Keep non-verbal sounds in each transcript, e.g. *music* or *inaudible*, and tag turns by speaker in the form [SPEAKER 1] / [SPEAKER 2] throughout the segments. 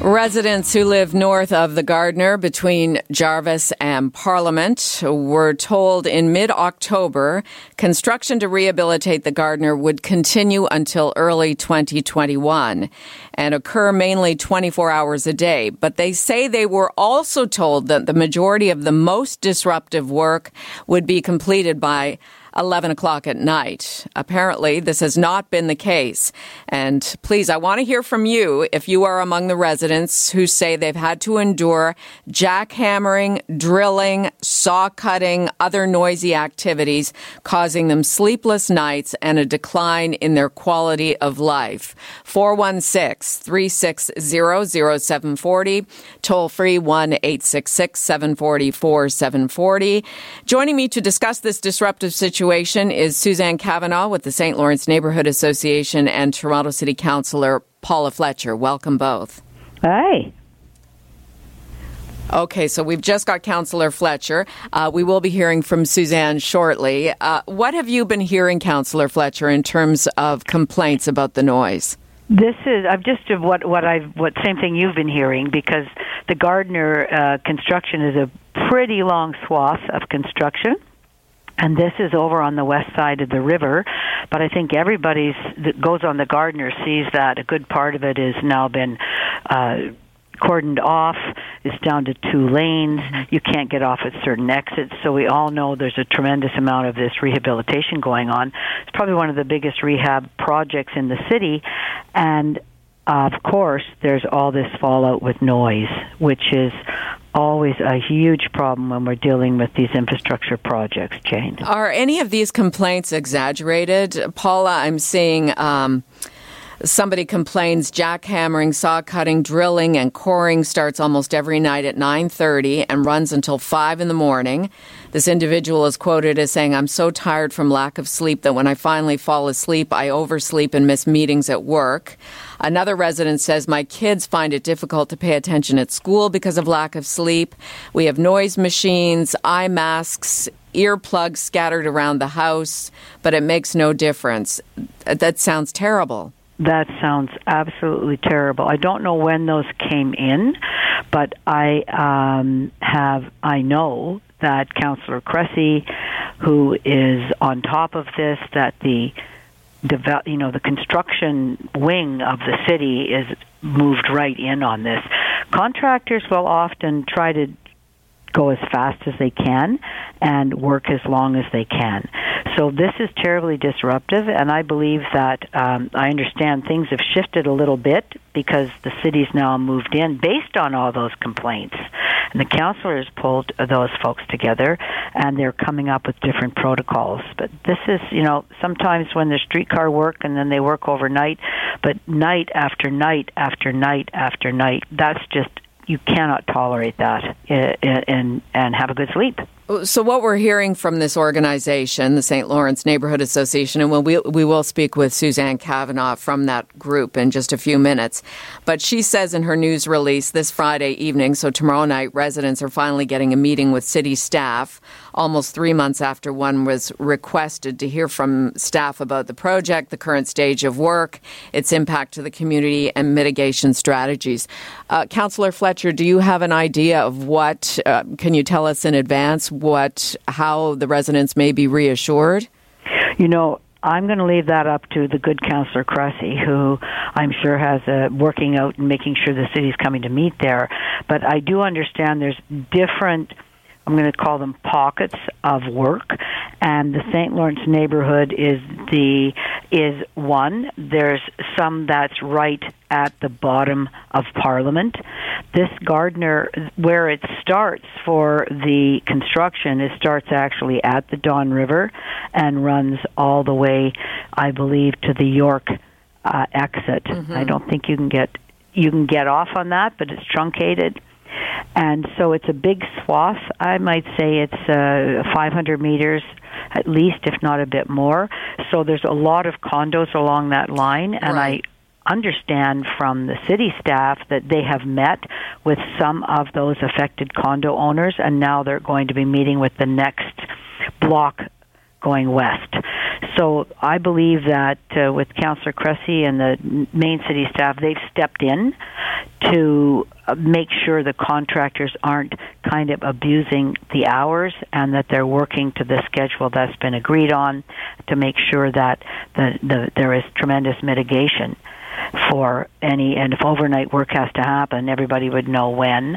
[SPEAKER 1] Residents who live north of the Gardiner between Jarvis and Parliament were told in mid October construction to rehabilitate the Gardiner would continue until early 2021 and occur mainly 24 hours a day. But they say they were also told that the majority of the most disruptive work would be completed by 11 o'clock at night. Apparently, this has not been the case. And please, I want to hear from you if you are among the residents who say they've had to endure jackhammering, drilling, saw cutting, other noisy activities, causing them sleepless nights and a decline in their quality of life. 416 360 0740, toll free 1 866 740 4740. Joining me to discuss this disruptive situation situation is Suzanne Kavanagh with the St. Lawrence Neighborhood Association and Toronto City Councillor Paula Fletcher. Welcome both.
[SPEAKER 2] Hi.
[SPEAKER 1] Okay, so we've just got Councillor Fletcher. Uh, we will be hearing from Suzanne shortly. Uh, what have you been hearing, Councillor Fletcher, in terms of complaints about the noise?
[SPEAKER 2] This is I've just what what I've what same thing you've been hearing because the Gardiner uh, construction is a pretty long swath of construction and this is over on the west side of the river. But i think everybody's that goes on the Gardiner sees that a good part of it has now been uh cordoned off. It's down to two lanes. You can't get off at certain exits. So we all know there's a tremendous amount of this rehabilitation going on. It's probably one of the biggest rehab projects in the city. And of course there's all this fallout with noise which is always a huge problem when we're dealing with these infrastructure projects, Jane.
[SPEAKER 1] Are any of these complaints exaggerated? Paula, I'm seeing. Um, somebody complains jackhammering, saw cutting, drilling, and coring starts almost every night at 9:30 and runs until 5 in the morning. This individual is quoted as saying, "I'm so tired from lack of sleep that when I finally fall asleep, I oversleep and miss meetings at work." Another resident says, "My kids find it difficult to pay attention at school because of lack of sleep. We have noise machines, eye masks, earplugs scattered around the house, but it makes no difference." That sounds terrible.
[SPEAKER 2] That sounds absolutely terrible. I don't know when those came in, but I um, have I know that Councillor Cressy, who is on top of this, that the develop, you know, the construction wing of the city is moved right in on this. Contractors will often try to go as fast as they can and work as long as they can. So this is terribly disruptive, and I believe that um, I understand things have shifted a little bit because the city's now moved in based on all those complaints. And the councillors pulled those folks together, and they're coming up with different protocols. But this is, you know, sometimes when there's streetcar work and then they work overnight, but night after night after night after night, that's just you cannot tolerate that uh, uh, and and have a good sleep.
[SPEAKER 1] So, what we're hearing from this organization, the St. Lawrence Neighborhood Association, and we, we will speak with Suzanne Kavanagh from that group in just a few minutes. But she says in her news release this Friday evening, so tomorrow night, residents are finally getting a meeting with city staff almost three months after one was requested to hear from staff about the project, the current stage of work, its impact to the community, and mitigation strategies. Uh, Councillor Fletcher, do you have an idea of what, uh, can you tell us in advance what, how the residents may be reassured?
[SPEAKER 2] You know, I'm going to leave that up to the good Councillor Cressy, who I'm sure has a working out and making sure the city's coming to meet there. But I do understand there's different I'm going to call them pockets of work, and the St. Lawrence neighborhood is the is one. There's some that's right at the bottom of Parliament. This Gardiner, where it starts for the construction, it starts actually at the Don River and runs all the way, I believe, to the York uh, exit. Mm-hmm. I don't think you can get you can get off on that, but it's truncated And so it's a big swath. I might say it's uh, 500 meters at least, if not a bit more. So there's a lot of condos along that line, and
[SPEAKER 1] right.
[SPEAKER 2] I understand from the city staff that they have met with some of those affected condo owners, and now they're going to be meeting with the next block going west. So I believe that uh, with Councillor Cressy and the main city staff, they've stepped in to uh, make sure the contractors aren't kind of abusing the hours and that they're working to the schedule that's been agreed on to make sure that the, the, there is tremendous mitigation for any and if overnight work has to happen everybody would know when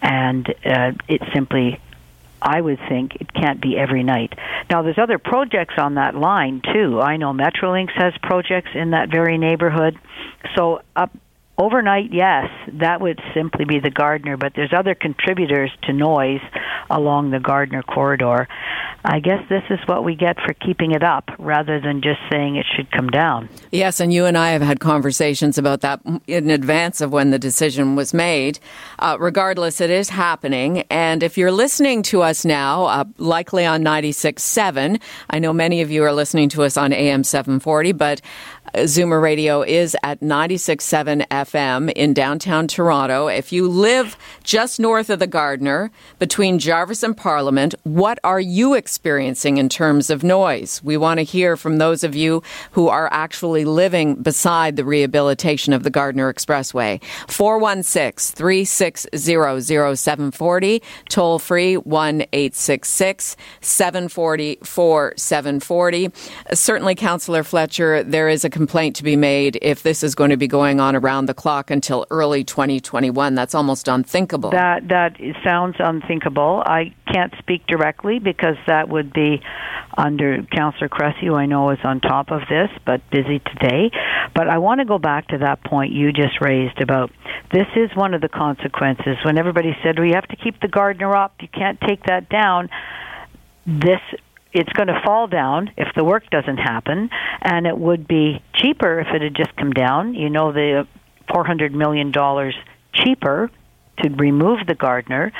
[SPEAKER 2] and uh, it simply I would think it can't be every night. Now, there's other projects on that line too. I know Metrolinx has projects in that very neighborhood. So up overnight, yes, that would simply be the Gardiner. But there's other contributors to noise along the Gardiner corridor. I guess this is what we get for keeping it up rather than just saying it should come down.
[SPEAKER 1] Yes, and you and I have had conversations about that in advance of when the decision was made. Uh, regardless, it is happening. And if you're listening to us now, uh, likely on 96.7, I know many of you are listening to us on AM 740, but Zoomer Radio is at 96.7 FM in downtown Toronto. If you live just north of the Gardiner, between Jarvis and Parliament, what are you experiencing in terms of noise? We want to hear from those of you who are actually living beside the rehabilitation of the Gardiner Expressway. 416 360 0740, toll free 1 866 740 4740. Certainly, Councillor Fletcher, there is a complaint to be made if this is going to be going on around the clock until early 2021. That's almost unthinkable.
[SPEAKER 2] That that sounds unthinkable. I can't speak directly because that would be under Councillor Cressy, who I know is on top of this, but busy today. But I want to go back to that point you just raised about this is one of the consequences. When everybody said we have to keep the Gardiner up, you can't take that down. This it's going to fall down if the work doesn't happen, and it would be cheaper if it had just come down. You know, the four hundred million dollars cheaper to remove the Gardiner.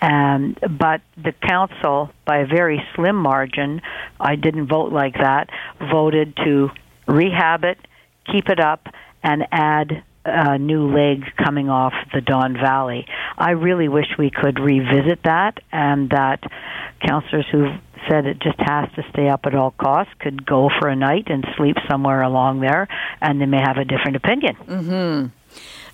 [SPEAKER 2] um, but the council, by a very slim margin, I didn't vote like that, voted to rehab it, keep it up, and add a new leg coming off the Don Valley. I really wish we could revisit that and that councillors who said it just has to stay up at all costs could go for a night and sleep somewhere along there and they may have a different opinion.
[SPEAKER 1] Mm-hmm.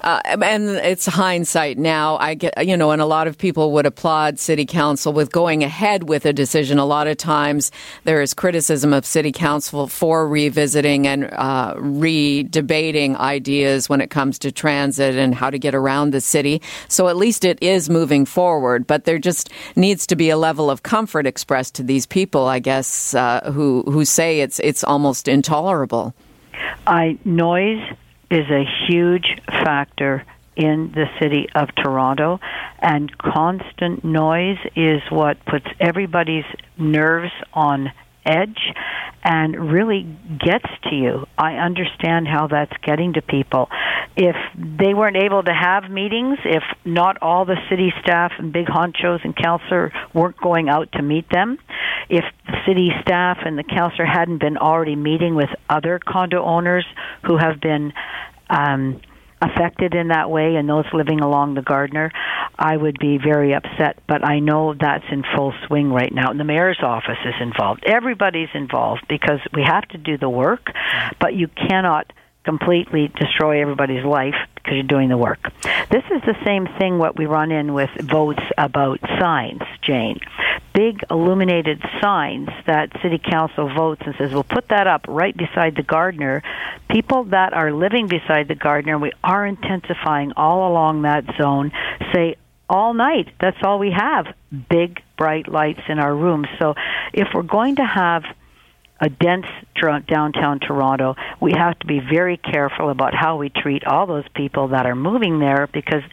[SPEAKER 1] Uh, and it's hindsight now. I get, you know, and a lot of people would applaud city council with going ahead with a decision. A lot of times there is criticism of city council for revisiting and uh, re-debating ideas when it comes to transit and how to get around the city. So at least it is moving forward, but there just needs to be a level of comfort expressed to these people, I guess, uh, who who say it's it's almost intolerable.
[SPEAKER 2] I noise is a huge factor in the city of Toronto, and constant noise is what puts everybody's nerves on edge and really gets to you. I understand how that's getting to people. If they weren't able to have meetings, if not all the city staff and big honchos and councillor weren't going out to meet them, if the city staff and the councillor hadn't been already meeting with other condo owners who have been um, affected in that way and those living along the Gardiner, I would be very upset. But I know that's in full swing right now. And the mayor's office is involved. Everybody's involved because we have to do the work, but you cannot completely destroy everybody's life because you're doing the work. This is the same thing what we run in with votes about signs, Jane. Big illuminated signs that city council votes and says we'll put that up right beside the Gardiner. People that are living beside the Gardiner, we are intensifying all along that zone, say all night. That's all we have. Big bright lights in our rooms. So if we're going to have a dense downtown Toronto, we have to be very careful about how we treat all those people that are moving there because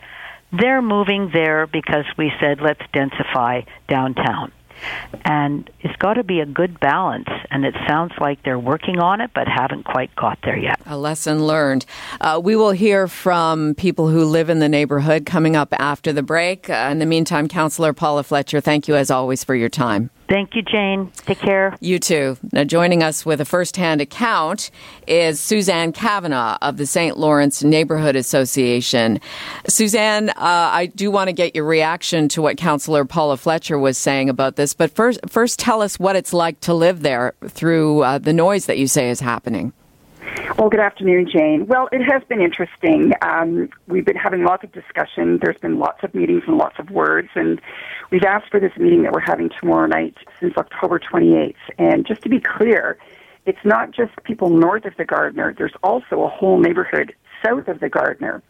[SPEAKER 2] they're moving there because we said let's densify downtown. and it's got to be a good balance. And it sounds like they're working on it, but haven't quite got there yet.
[SPEAKER 1] A lesson learned. Uh, we will hear from people who live in the neighborhood coming up after the break. Uh, in the meantime, Councillor Paula Fletcher, thank you as always for your time.
[SPEAKER 2] Thank you, Jane. Take care.
[SPEAKER 1] You too. Now, joining us with a first-hand account is Suzanne Kavanagh of the St. Lawrence Neighborhood Association. Suzanne, uh, I do want to get your reaction to what Councillor Paula Fletcher was saying about this, but first, first tell us what it's like to live there through uh, the noise that you say is happening.
[SPEAKER 3] Well, good afternoon, Jane. Well, it has been interesting. Um, we've been having lots of discussion. There's been lots of meetings and lots of words, and we've asked for this meeting that we're having tomorrow night since October 28th. And just to be clear, it's not just people north of the Gardiner. There's also a whole neighborhood south of the Gardiner.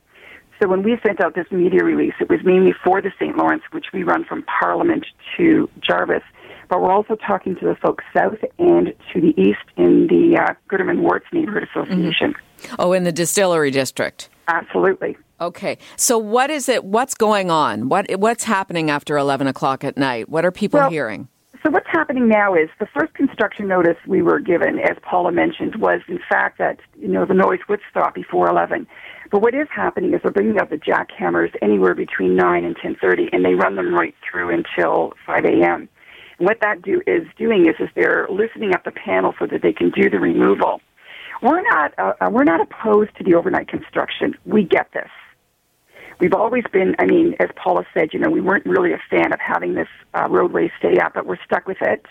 [SPEAKER 3] So when we sent out this media release, it was mainly for the St. Lawrence, which we run from Parliament to Jarvis but we're also talking to the folks south and to the east in the uh, Warts Neighborhood Association.
[SPEAKER 1] Mm-hmm. Oh, in the distillery district.
[SPEAKER 3] Absolutely.
[SPEAKER 1] Okay, so what is it? What's going on? What what's happening after eleven o'clock at night? What are people
[SPEAKER 3] well,
[SPEAKER 1] hearing?
[SPEAKER 3] So what's happening now is the first construction notice we were given, as Paula mentioned, was in fact that you know the noise would stop before eleven. But what is happening is they're bringing out the jackhammers anywhere between nine and ten thirty, and they run them right through until five a.m And what that do is doing is is they're loosening up the panel so that they can do the removal. We're not uh, uh, we're not opposed to the overnight construction. We get this. We've always been. I mean, as Paula said, you know, we weren't really a fan of having this uh, roadway stay up, but we're stuck with it.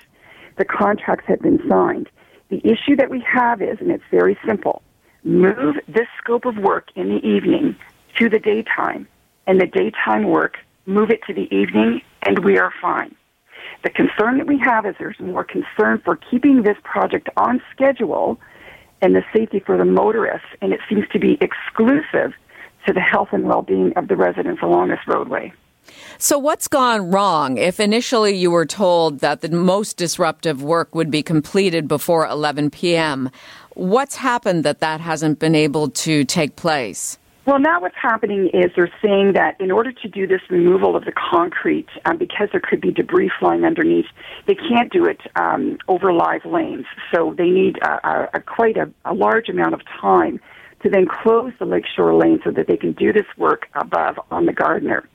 [SPEAKER 3] The contracts have been signed. The issue that we have is, and it's very simple: move this scope of work in the evening to the daytime, and the daytime work move it to the evening, and we are fine. The concern that we have is there's more concern for keeping this project on schedule and the safety for the motorists, and it seems to be exclusive to the health and well-being of the residents along this roadway.
[SPEAKER 1] So, what's gone wrong? If initially you were told that the most disruptive work would be completed before 11 p.m., what's happened that that hasn't been able to take place?
[SPEAKER 3] Well, now what's happening is they're saying that in order to do this removal of the concrete, um, because there could be debris flying underneath, they can't do it um, over live lanes. So they need a, a, a quite a, a large amount of time to then close the lakeshore lane so that they can do this work above on the Gardiner.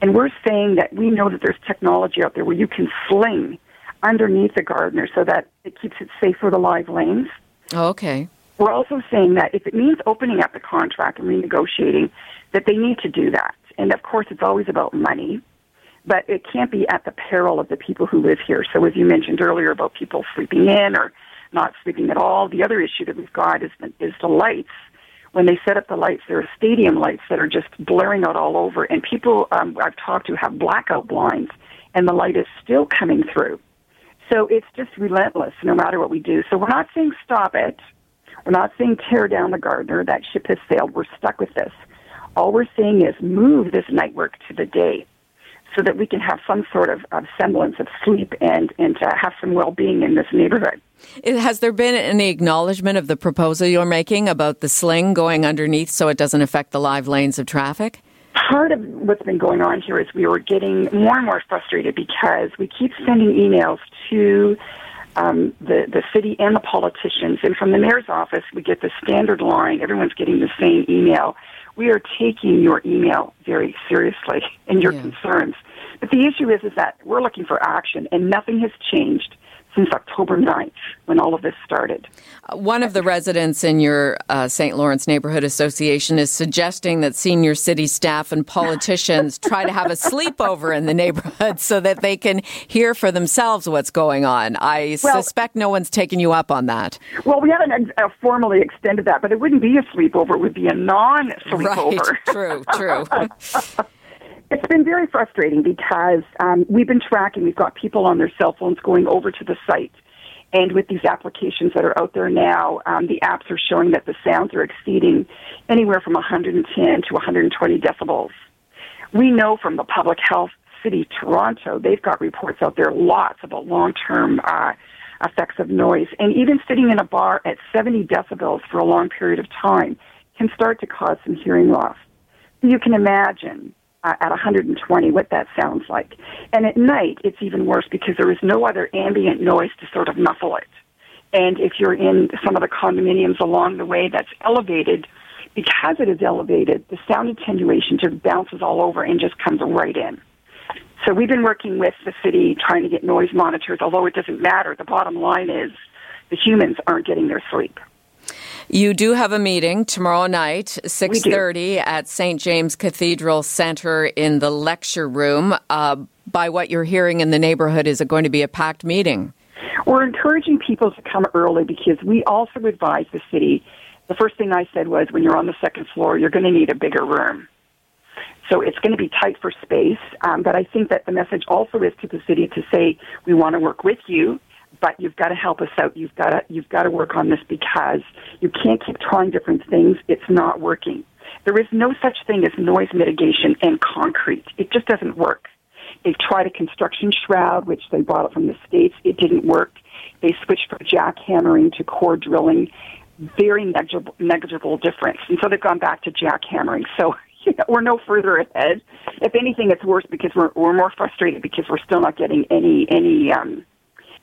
[SPEAKER 3] And we're saying that we know that there's technology out there where you can sling underneath the Gardiner so that it keeps it safe for the live lanes.
[SPEAKER 1] Oh, okay.
[SPEAKER 3] We're also saying that if it means opening up the contract and renegotiating, that they need to do that. And of course, it's always about money, but it can't be at the peril of the people who live here. So, as you mentioned earlier about people sleeping in or not sleeping at all, the other issue that we've got is the, is the lights. When they set up the lights, there are stadium lights that are just blaring out all over, and people um, I've talked to have blackout blinds, and the light is still coming through. So it's just relentless, no matter what we do. So we're not saying stop it. We're not saying tear down the Gardiner. That ship has sailed. We're stuck with this. All we're saying is move this night work to the day so that we can have some sort of, of semblance of sleep and, and to have some well-being in this neighborhood.
[SPEAKER 1] Has there been any acknowledgement of the proposal you're making about the sling going underneath so it doesn't affect the live lanes of traffic?
[SPEAKER 3] Part of what's been going on here is we were getting more and more frustrated because we keep sending emails to um, the the city and the politicians. And from the mayor's office, we get the standard line. Everyone's getting the same email. We are taking your email very seriously *laughs* and your yeah. concerns. But the issue is, is that we're looking for action, and nothing has changed since October 9th when all of this started.
[SPEAKER 1] Uh, one of the residents in your uh, St. Lawrence Neighborhood Association is suggesting that senior city staff and politicians *laughs* try to have a sleepover in the neighborhood so that they can hear for themselves what's going on. I well, suspect no one's taken you up on that.
[SPEAKER 3] Well, we haven't uh, formally extended that, but it wouldn't be a sleepover. It would be a non sleepover.
[SPEAKER 1] Right. True, true. *laughs* *laughs*
[SPEAKER 3] It's been very frustrating because um, we've been tracking. We've got people on their cell phones going over to the site, and with these applications that are out there now, um, the apps are showing that the sounds are exceeding anywhere from 110 to 120 decibels. We know from the Public Health City Toronto, they've got reports out there, lots about long-term uh, effects of noise, and even sitting in a bar at 70 decibels for a long period of time can start to cause some hearing loss. You can imagine uh, at 120 what that sounds like. And at night, it's even worse because there is no other ambient noise to sort of muffle it. And if you're in some of the condominiums along the way that's elevated, because it is elevated, the sound attenuation just bounces all over and just comes right in. So we've been working with the city trying to get noise monitors, although it doesn't matter. The bottom line is the humans aren't getting their sleep.
[SPEAKER 1] You do have a meeting tomorrow night, 6:30 at St. James Cathedral Center in the lecture room. Uh, by what you're hearing in the neighborhood, is it going to be a packed meeting?
[SPEAKER 3] We're encouraging people to come early because we also advise the city. The first thing I said was when you're on the second floor, you're going to need a bigger room. So it's going to be tight for space. Um, but I think that the message also is to the city to say, we want to work with you but you've got to help us out. You've got to you've got to work on this because you can't keep trying different things. It's not working. There is no such thing as noise mitigation and concrete. It just doesn't work. They tried a construction shroud, which they bought it from the states. It didn't work. They switched from jackhammering to core drilling. Very negligible, negligible difference, and so they've gone back to jackhammering. So *laughs* you know, we're no further ahead. If anything, it's worse because we're we're more frustrated because we're still not getting any any um,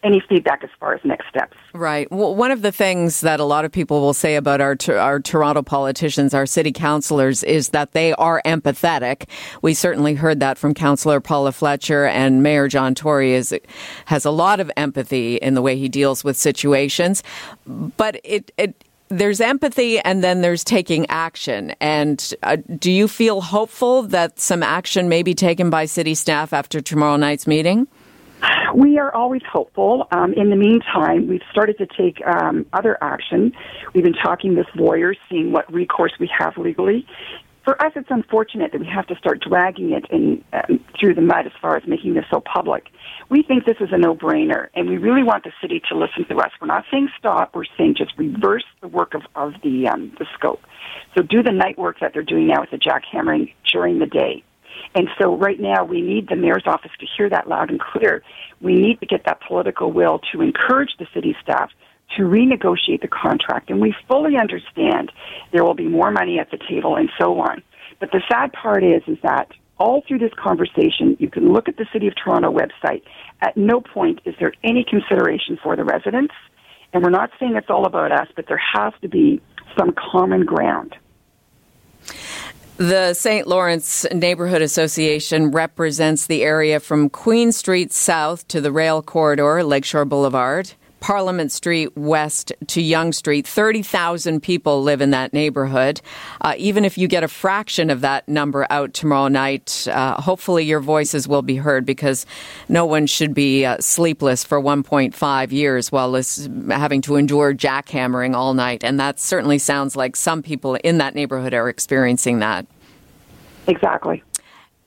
[SPEAKER 3] any feedback as far as next steps.
[SPEAKER 1] Right. Well, one of the things that a lot of people will say about our our Toronto politicians, our city councillors, is that they are empathetic. We certainly heard that from Councillor Paula Fletcher, and Mayor John Tory is has a lot of empathy in the way he deals with situations. But it it there's empathy and then there's taking action. And uh, do you feel hopeful that some action may be taken by city staff after tomorrow night's meeting?
[SPEAKER 3] We are always hopeful. Um, in the meantime, we've started to take um, other action. We've been talking with lawyers, seeing what recourse we have legally. For us, it's unfortunate that we have to start dragging it in, um, through the mud as far as making this so public. We think this is a no-brainer, and we really want the city to listen to us. We're not saying stop. We're saying just reverse the work of, of the, um, the scope. So do the night work that they're doing now with the jackhammering during the day. And so right now we need the mayor's office to hear that loud and clear. We need to get that political will to encourage the city staff to renegotiate the contract. And we fully understand there will be more money at the table and so on. But the sad part is, is that all through this conversation, you can look at the City of Toronto website. At no point is there any consideration for the residents. And we're not saying it's all about us, but there has to be some common ground.
[SPEAKER 1] The St. Lawrence Neighborhood Association represents the area from Queen Street south to the rail corridor, Lakeshore Boulevard. Parliament Street west to Yonge Street. 30,000 people live in that neighborhood. Uh, even if you get a fraction of that number out tomorrow night, uh, hopefully your voices will be heard because no one should be uh, sleepless for 1.5 years while having to endure jackhammering all night. And that certainly sounds like some people in that neighborhood are experiencing that.
[SPEAKER 3] Exactly.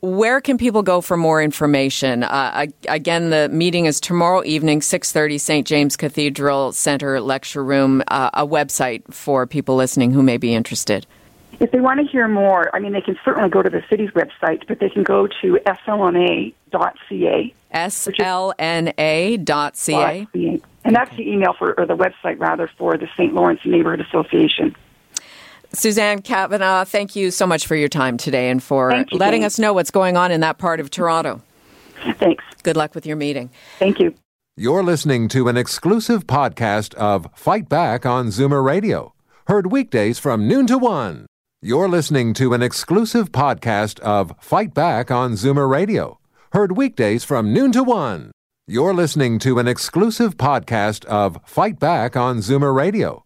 [SPEAKER 1] Where can people go for more information? Uh, again, the meeting is tomorrow evening, 6.30, St. James Cathedral Center Lecture Room, uh, a website for people listening who may be interested.
[SPEAKER 3] If they want to hear more, I mean, they can certainly go to the city's website, but they can go to slna.ca.
[SPEAKER 1] slna.ca.
[SPEAKER 3] And that's the email for, or the website rather, for the St. Lawrence Neighborhood Association.
[SPEAKER 1] Suzanne Kavanagh, thank you so much for your time today and for
[SPEAKER 3] you,
[SPEAKER 1] letting us know what's going on in that part of Toronto.
[SPEAKER 3] Thanks.
[SPEAKER 1] Good luck with your meeting.
[SPEAKER 3] Thank you.
[SPEAKER 4] You're listening to an exclusive podcast of Fight Back on Zoomer Radio, heard weekdays from noon to one. You're listening to an exclusive podcast of Fight Back on Zoomer Radio, heard weekdays from noon to one. You're listening to an exclusive podcast of Fight Back on Zoomer Radio